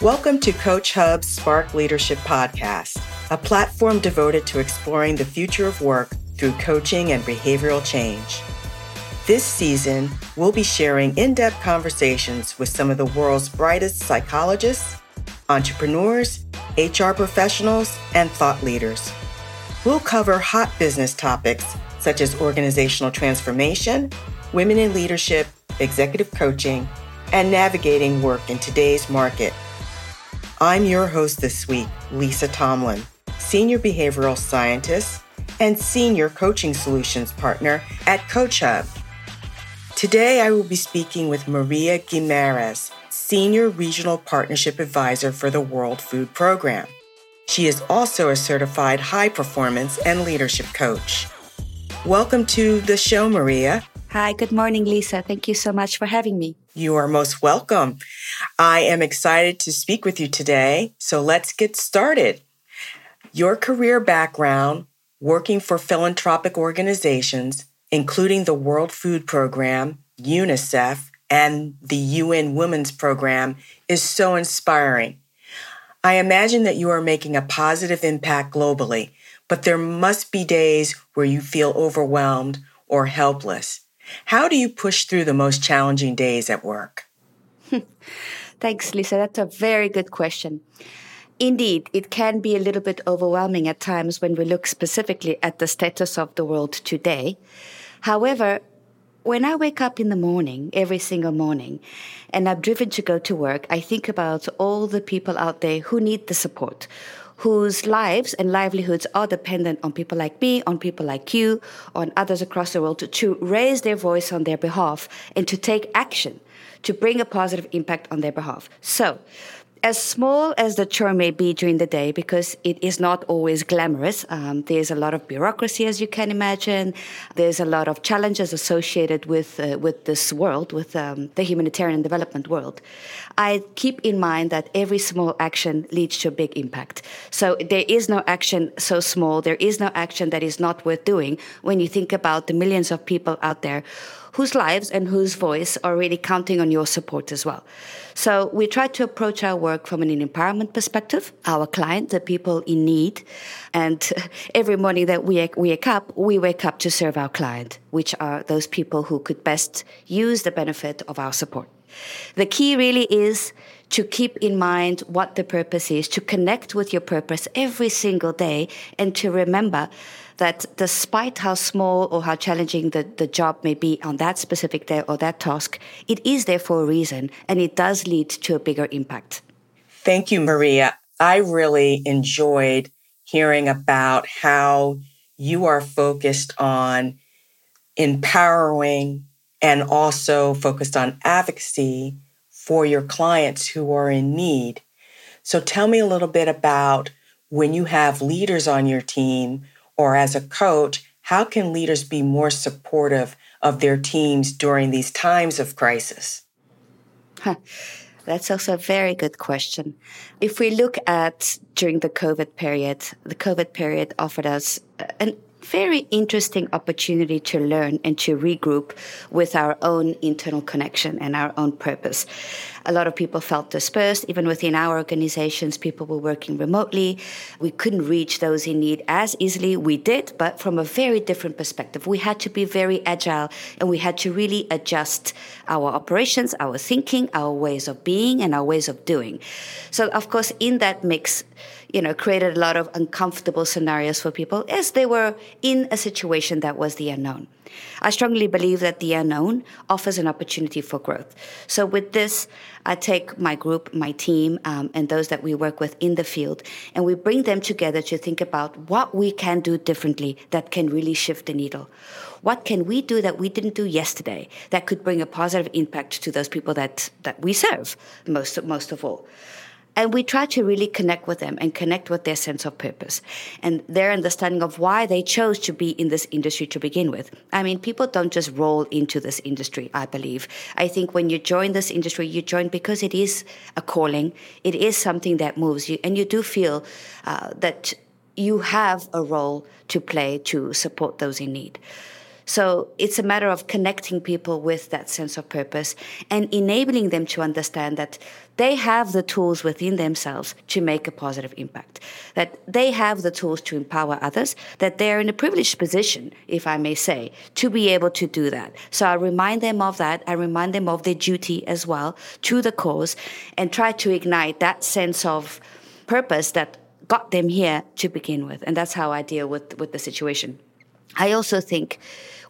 Welcome to Coach Hub's Spark Leadership Podcast, a platform devoted to exploring the future of work through coaching and behavioral change. This season, we'll be sharing in depth conversations with some of the world's brightest psychologists, entrepreneurs, HR professionals, and thought leaders. We'll cover hot business topics such as organizational transformation, women in leadership, executive coaching, and navigating work in today's market. I'm your host this week, Lisa Tomlin, Senior Behavioral Scientist and Senior Coaching Solutions Partner at Coach Hub. Today, I will be speaking with Maria Guimarães, Senior Regional Partnership Advisor for the World Food Program. She is also a certified high performance and leadership coach. Welcome to the show, Maria. Hi, good morning, Lisa. Thank you so much for having me. You are most welcome. I am excited to speak with you today, so let's get started. Your career background, working for philanthropic organizations, including the World Food Program, UNICEF, and the UN Women's Program, is so inspiring. I imagine that you are making a positive impact globally, but there must be days where you feel overwhelmed or helpless. How do you push through the most challenging days at work? Thanks, Lisa. That's a very good question. Indeed, it can be a little bit overwhelming at times when we look specifically at the status of the world today. However, when I wake up in the morning, every single morning, and I'm driven to go to work, I think about all the people out there who need the support, whose lives and livelihoods are dependent on people like me, on people like you, on others across the world to, to raise their voice on their behalf and to take action to bring a positive impact on their behalf. So, as small as the chore may be during the day, because it is not always glamorous, um, there's a lot of bureaucracy, as you can imagine. There's a lot of challenges associated with uh, with this world, with um, the humanitarian development world. I keep in mind that every small action leads to a big impact. So there is no action so small. There is no action that is not worth doing when you think about the millions of people out there whose lives and whose voice are really counting on your support as well. So we try to approach our work from an empowerment perspective, our client, the people in need. And every morning that we wake up, we wake up to serve our client, which are those people who could best use the benefit of our support. The key really is to keep in mind what the purpose is, to connect with your purpose every single day, and to remember that despite how small or how challenging the, the job may be on that specific day or that task, it is there for a reason and it does lead to a bigger impact. Thank you, Maria. I really enjoyed hearing about how you are focused on empowering and also focused on advocacy for your clients who are in need. So tell me a little bit about when you have leaders on your team or as a coach, how can leaders be more supportive of their teams during these times of crisis? That's also a very good question. If we look at during the COVID period, the COVID period offered us an very interesting opportunity to learn and to regroup with our own internal connection and our own purpose. A lot of people felt dispersed. Even within our organizations, people were working remotely. We couldn't reach those in need as easily. We did, but from a very different perspective. We had to be very agile and we had to really adjust our operations, our thinking, our ways of being, and our ways of doing. So, of course, in that mix, you know, created a lot of uncomfortable scenarios for people as they were in a situation that was the unknown. I strongly believe that the unknown offers an opportunity for growth. So, with this, I take my group, my team, um, and those that we work with in the field, and we bring them together to think about what we can do differently that can really shift the needle. What can we do that we didn't do yesterday that could bring a positive impact to those people that, that we serve most, most of all? And we try to really connect with them and connect with their sense of purpose and their understanding of why they chose to be in this industry to begin with. I mean, people don't just roll into this industry, I believe. I think when you join this industry, you join because it is a calling, it is something that moves you, and you do feel uh, that you have a role to play to support those in need. So it's a matter of connecting people with that sense of purpose and enabling them to understand that they have the tools within themselves to make a positive impact, that they have the tools to empower others, that they're in a privileged position, if I may say, to be able to do that. So I remind them of that. I remind them of their duty as well to the cause and try to ignite that sense of purpose that got them here to begin with. And that's how I deal with, with the situation. I also think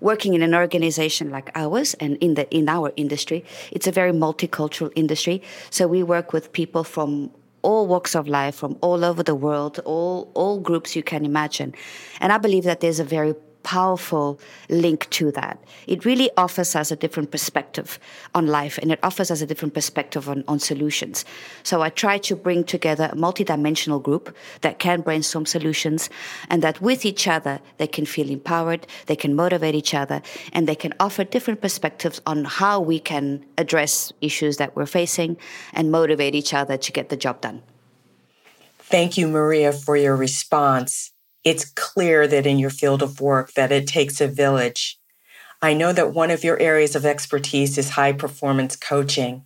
working in an organization like ours and in the in our industry, it's a very multicultural industry. So we work with people from all walks of life, from all over the world, all all groups you can imagine. And I believe that there's a very powerful link to that. It really offers us a different perspective on life and it offers us a different perspective on, on solutions. So I try to bring together a multidimensional group that can brainstorm solutions and that with each other they can feel empowered, they can motivate each other, and they can offer different perspectives on how we can address issues that we're facing and motivate each other to get the job done. Thank you, Maria, for your response it's clear that in your field of work that it takes a village. I know that one of your areas of expertise is high performance coaching.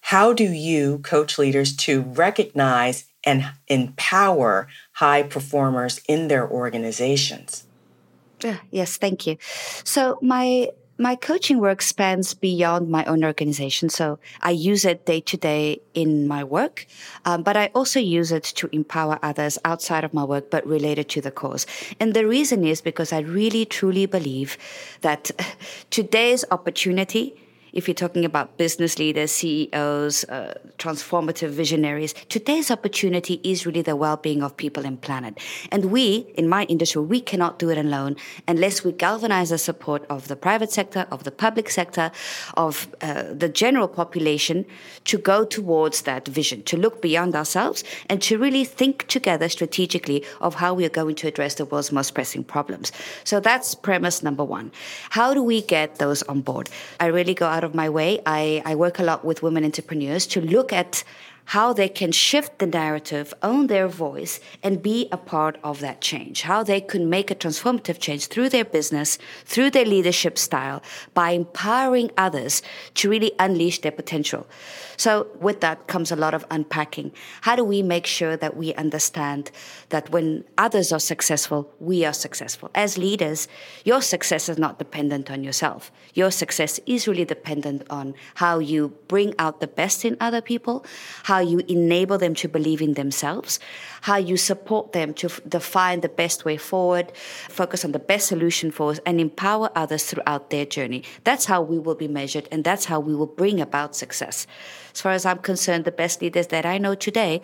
How do you coach leaders to recognize and empower high performers in their organizations? Ah, yes, thank you. So, my my coaching work spans beyond my own organization. So I use it day to day in my work, um, but I also use it to empower others outside of my work, but related to the cause. And the reason is because I really truly believe that today's opportunity if you're talking about business leaders, CEOs, uh, transformative visionaries, today's opportunity is really the well-being of people and planet. And we, in my industry, we cannot do it alone unless we galvanize the support of the private sector, of the public sector, of uh, the general population to go towards that vision, to look beyond ourselves and to really think together strategically of how we are going to address the world's most pressing problems. So that's premise number one. How do we get those on board? I really go out of my way. I, I work a lot with women entrepreneurs to look at how they can shift the narrative, own their voice, and be a part of that change. How they can make a transformative change through their business, through their leadership style, by empowering others to really unleash their potential. So, with that comes a lot of unpacking. How do we make sure that we understand that when others are successful, we are successful? As leaders, your success is not dependent on yourself. Your success is really dependent on how you bring out the best in other people, how you enable them to believe in themselves, how you support them to f- define the best way forward, focus on the best solution for us, and empower others throughout their journey. That's how we will be measured, and that's how we will bring about success. As far as I'm concerned, the best leaders that I know today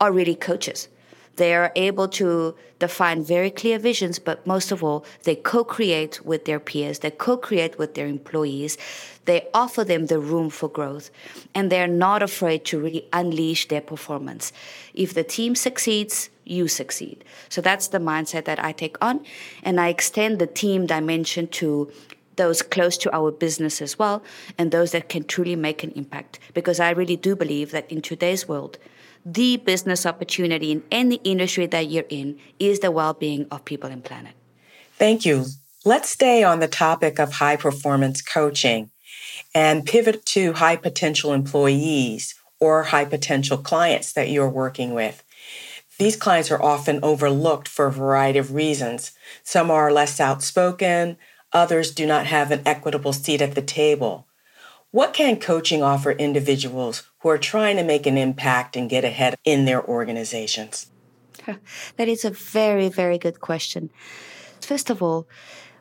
are really coaches. They are able to define very clear visions, but most of all, they co create with their peers, they co create with their employees, they offer them the room for growth, and they're not afraid to really unleash their performance. If the team succeeds, you succeed. So that's the mindset that I take on, and I extend the team dimension to those close to our business as well, and those that can truly make an impact. Because I really do believe that in today's world, the business opportunity in any industry that you're in is the well being of people and planet. Thank you. Let's stay on the topic of high performance coaching and pivot to high potential employees or high potential clients that you're working with. These clients are often overlooked for a variety of reasons. Some are less outspoken, others do not have an equitable seat at the table. What can coaching offer individuals who are trying to make an impact and get ahead in their organizations? That is a very, very good question. First of all,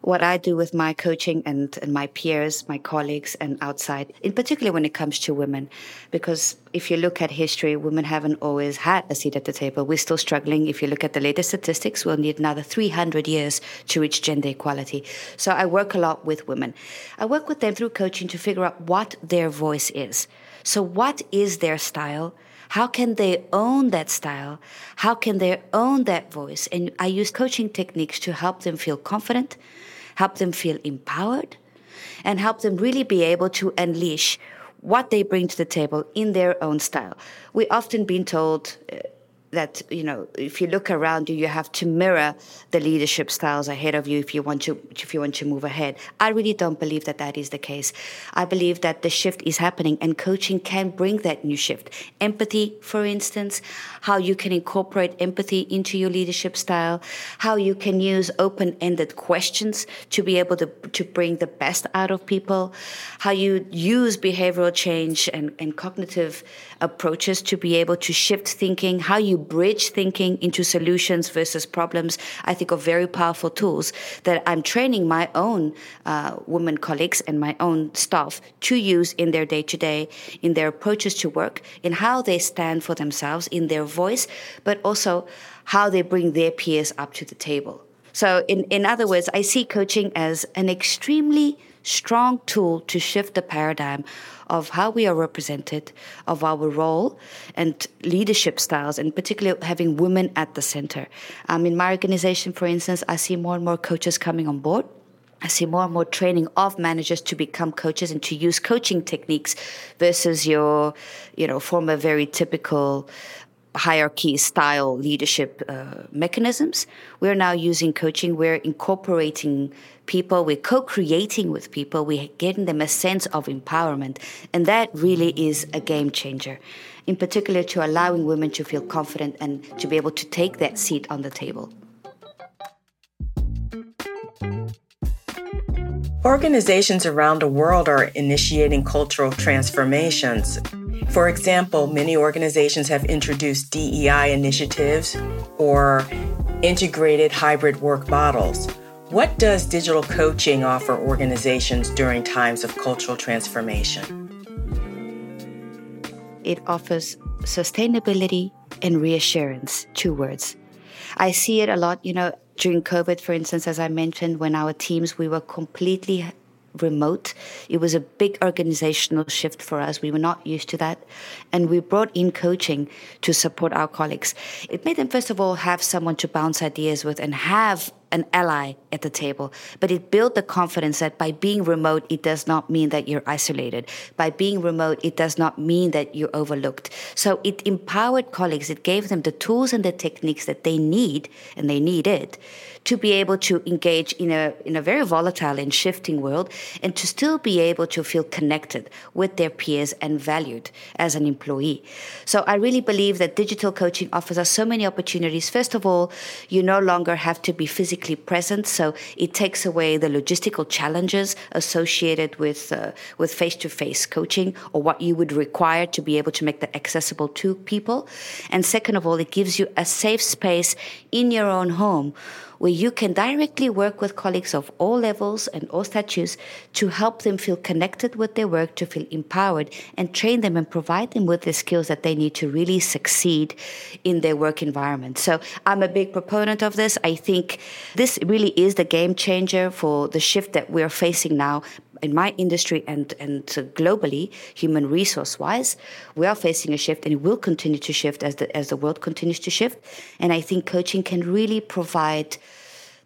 what I do with my coaching and, and my peers, my colleagues, and outside, in particular when it comes to women, because if you look at history, women haven't always had a seat at the table. We're still struggling. If you look at the latest statistics, we'll need another 300 years to reach gender equality. So I work a lot with women. I work with them through coaching to figure out what their voice is. So, what is their style? How can they own that style? How can they own that voice? And I use coaching techniques to help them feel confident, help them feel empowered, and help them really be able to unleash what they bring to the table in their own style. We often been told, uh, that you know if you look around you you have to mirror the leadership styles ahead of you if you want to if you want to move ahead. I really don't believe that that is the case. I believe that the shift is happening and coaching can bring that new shift. Empathy for instance how you can incorporate empathy into your leadership style how you can use open-ended questions to be able to to bring the best out of people how you use behavioral change and, and cognitive approaches to be able to shift thinking, how you bridge thinking into solutions versus problems, I think are very powerful tools that I'm training my own uh, women colleagues and my own staff to use in their day to day, in their approaches to work, in how they stand for themselves, in their voice, but also how they bring their peers up to the table. So, in, in other words, I see coaching as an extremely strong tool to shift the paradigm of how we are represented, of our role and leadership styles, and particularly having women at the center. Um, in my organization, for instance, I see more and more coaches coming on board. I see more and more training of managers to become coaches and to use coaching techniques versus your, you know, former very typical hierarchy style leadership uh, mechanisms. We're now using coaching. We're incorporating people. We're co-creating with people. We're getting them a sense of empowerment, and that really is a game changer. In particular, to allowing women to feel confident and to be able to take that seat on the table. Organizations around the world are initiating cultural transformations for example, many organizations have introduced DEI initiatives or integrated hybrid work models. What does digital coaching offer organizations during times of cultural transformation? It offers sustainability and reassurance, two words. I see it a lot, you know, during COVID, for instance, as I mentioned, when our teams, we were completely remote. It was a big organizational shift for us. We were not used to that. And we brought in coaching to support our colleagues. It made them, first of all, have someone to bounce ideas with and have an ally at the table. But it built the confidence that by being remote, it does not mean that you're isolated. By being remote, it does not mean that you're overlooked. So it empowered colleagues. It gave them the tools and the techniques that they need, and they needed to be able to engage in a in a very volatile and shifting world and to still be able to feel connected with their peers and valued as an employee. So I really believe that digital coaching offers us so many opportunities. First of all, you no longer have to be physically present, so it takes away the logistical challenges associated with uh, with face-to-face coaching or what you would require to be able to make that accessible to people. And second of all, it gives you a safe space in your own home where you can directly work with colleagues of all levels and all statutes to help them feel connected with their work, to feel empowered, and train them and provide them with the skills that they need to really succeed in their work environment. So I'm a big proponent of this. I think this really is the game changer for the shift that we're facing now in my industry and and globally, human resource wise, we are facing a shift and it will continue to shift as the as the world continues to shift. And I think coaching can really provide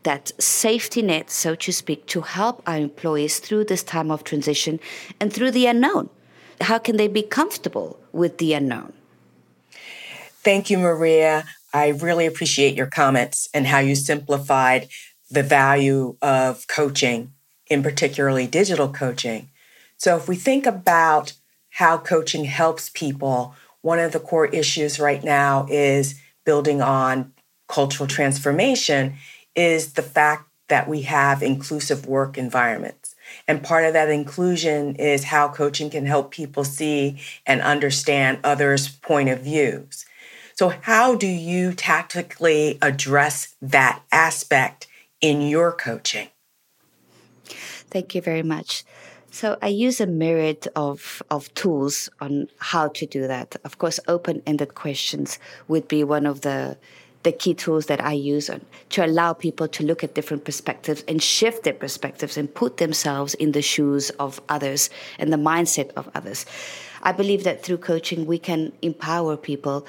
that safety net, so to speak, to help our employees through this time of transition and through the unknown. How can they be comfortable with the unknown? Thank you, Maria. I really appreciate your comments and how you simplified the value of coaching in particularly digital coaching. So if we think about how coaching helps people, one of the core issues right now is building on cultural transformation is the fact that we have inclusive work environments. And part of that inclusion is how coaching can help people see and understand others' point of views. So, how do you tactically address that aspect in your coaching? Thank you very much. So I use a myriad of, of tools on how to do that. Of course, open-ended questions would be one of the the key tools that I use on, to allow people to look at different perspectives and shift their perspectives and put themselves in the shoes of others and the mindset of others. I believe that through coaching we can empower people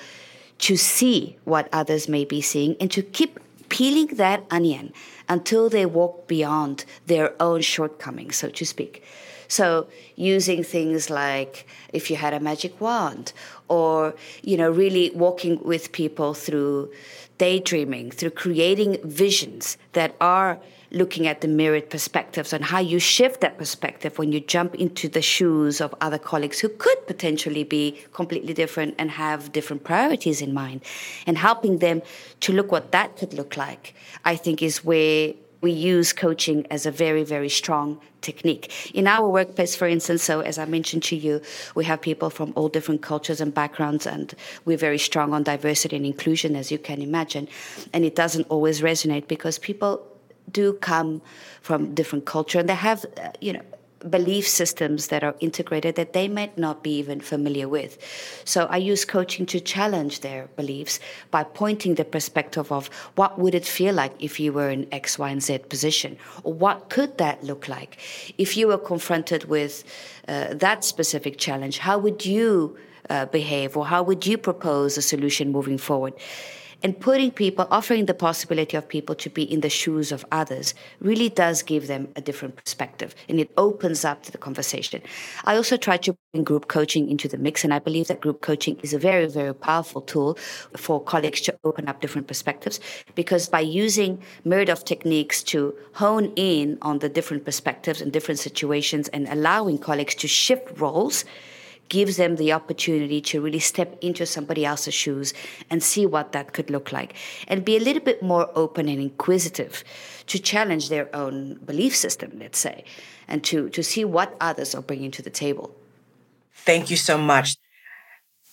to see what others may be seeing and to keep peeling that onion until they walk beyond their own shortcomings, so to speak. So using things like if you had a magic wand or you know really walking with people through daydreaming, through creating visions that are looking at the mirrored perspectives and how you shift that perspective when you jump into the shoes of other colleagues who could potentially be completely different and have different priorities in mind and helping them to look what that could look like i think is where we use coaching as a very, very strong technique. In our workplace, for instance, so as I mentioned to you, we have people from all different cultures and backgrounds, and we're very strong on diversity and inclusion, as you can imagine. And it doesn't always resonate because people do come from different culture and they have, uh, you know, belief systems that are integrated that they might not be even familiar with. So I use coaching to challenge their beliefs by pointing the perspective of what would it feel like if you were in X, Y, and Z position, or what could that look like if you were confronted with uh, that specific challenge. How would you uh, behave, or how would you propose a solution moving forward? And putting people, offering the possibility of people to be in the shoes of others really does give them a different perspective and it opens up the conversation. I also try to bring group coaching into the mix, and I believe that group coaching is a very, very powerful tool for colleagues to open up different perspectives because by using Miradov techniques to hone in on the different perspectives and different situations and allowing colleagues to shift roles gives them the opportunity to really step into somebody else's shoes and see what that could look like and be a little bit more open and inquisitive to challenge their own belief system let's say and to to see what others are bringing to the table. Thank you so much.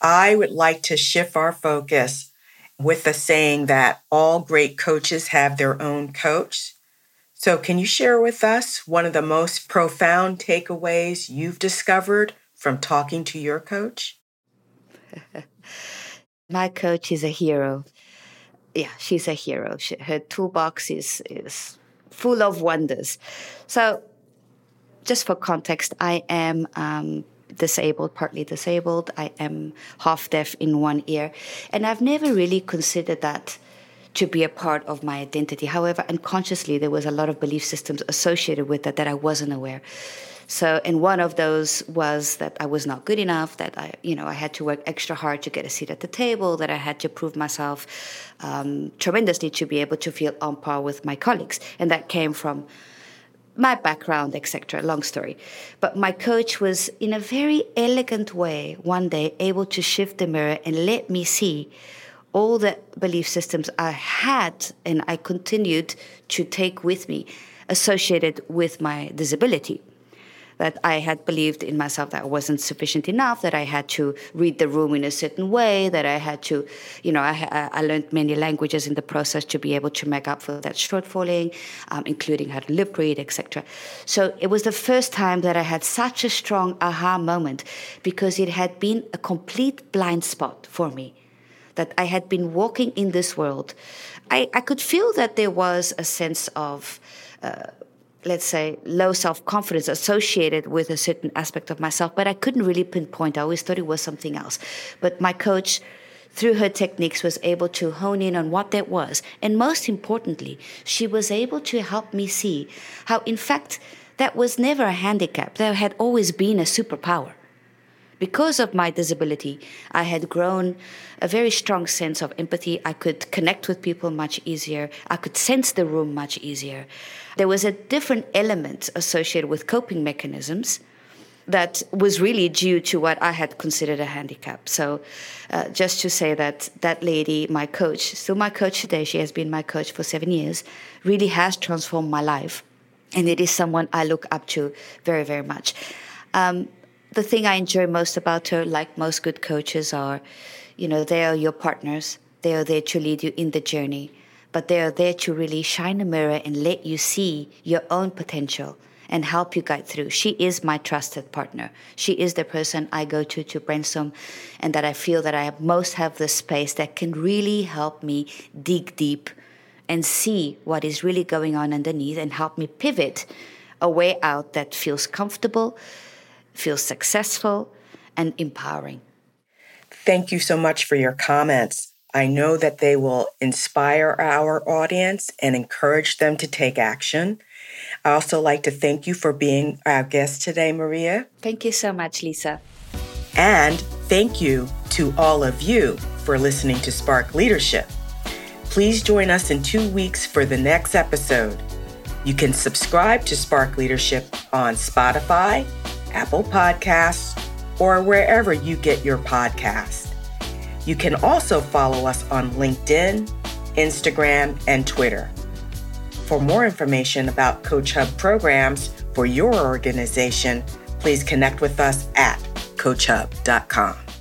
I would like to shift our focus with the saying that all great coaches have their own coach. So can you share with us one of the most profound takeaways you've discovered from talking to your coach? My coach is a hero. Yeah, she's a hero. She, her toolbox is, is full of wonders. So, just for context, I am um, disabled, partly disabled. I am half deaf in one ear. And I've never really considered that to be a part of my identity. However, unconsciously, there was a lot of belief systems associated with that that I wasn't aware. So, and one of those was that I was not good enough, that I, you know, I had to work extra hard to get a seat at the table, that I had to prove myself um, tremendously to be able to feel on par with my colleagues. And that came from my background, etc. Long story. But my coach was, in a very elegant way, one day able to shift the mirror and let me see all the belief systems I had and I continued to take with me associated with my disability that I had believed in myself that I wasn't sufficient enough, that I had to read the room in a certain way, that I had to, you know, I, I learned many languages in the process to be able to make up for that shortfalling, um, including how to lip read, etc. So it was the first time that I had such a strong aha moment because it had been a complete blind spot for me. That I had been walking in this world. I, I could feel that there was a sense of uh, let's say, low self confidence associated with a certain aspect of myself, but I couldn't really pinpoint. I always thought it was something else. But my coach, through her techniques, was able to hone in on what that was. And most importantly, she was able to help me see how, in fact, that was never a handicap, that had always been a superpower. Because of my disability, I had grown a very strong sense of empathy. I could connect with people much easier. I could sense the room much easier. There was a different element associated with coping mechanisms that was really due to what I had considered a handicap. So, uh, just to say that that lady, my coach, still my coach today, she has been my coach for seven years, really has transformed my life. And it is someone I look up to very, very much. Um, the thing I enjoy most about her, like most good coaches, are, you know, they are your partners. They are there to lead you in the journey, but they are there to really shine a mirror and let you see your own potential and help you guide through. She is my trusted partner. She is the person I go to to brainstorm, and that I feel that I most have the space that can really help me dig deep and see what is really going on underneath and help me pivot a way out that feels comfortable feel successful and empowering. Thank you so much for your comments. I know that they will inspire our audience and encourage them to take action. I also like to thank you for being our guest today, Maria. Thank you so much, Lisa. And thank you to all of you for listening to Spark Leadership. Please join us in two weeks for the next episode. You can subscribe to Spark Leadership on Spotify, Apple Podcasts, or wherever you get your podcast. You can also follow us on LinkedIn, Instagram, and Twitter. For more information about Coach Hub programs for your organization, please connect with us at coachhub.com.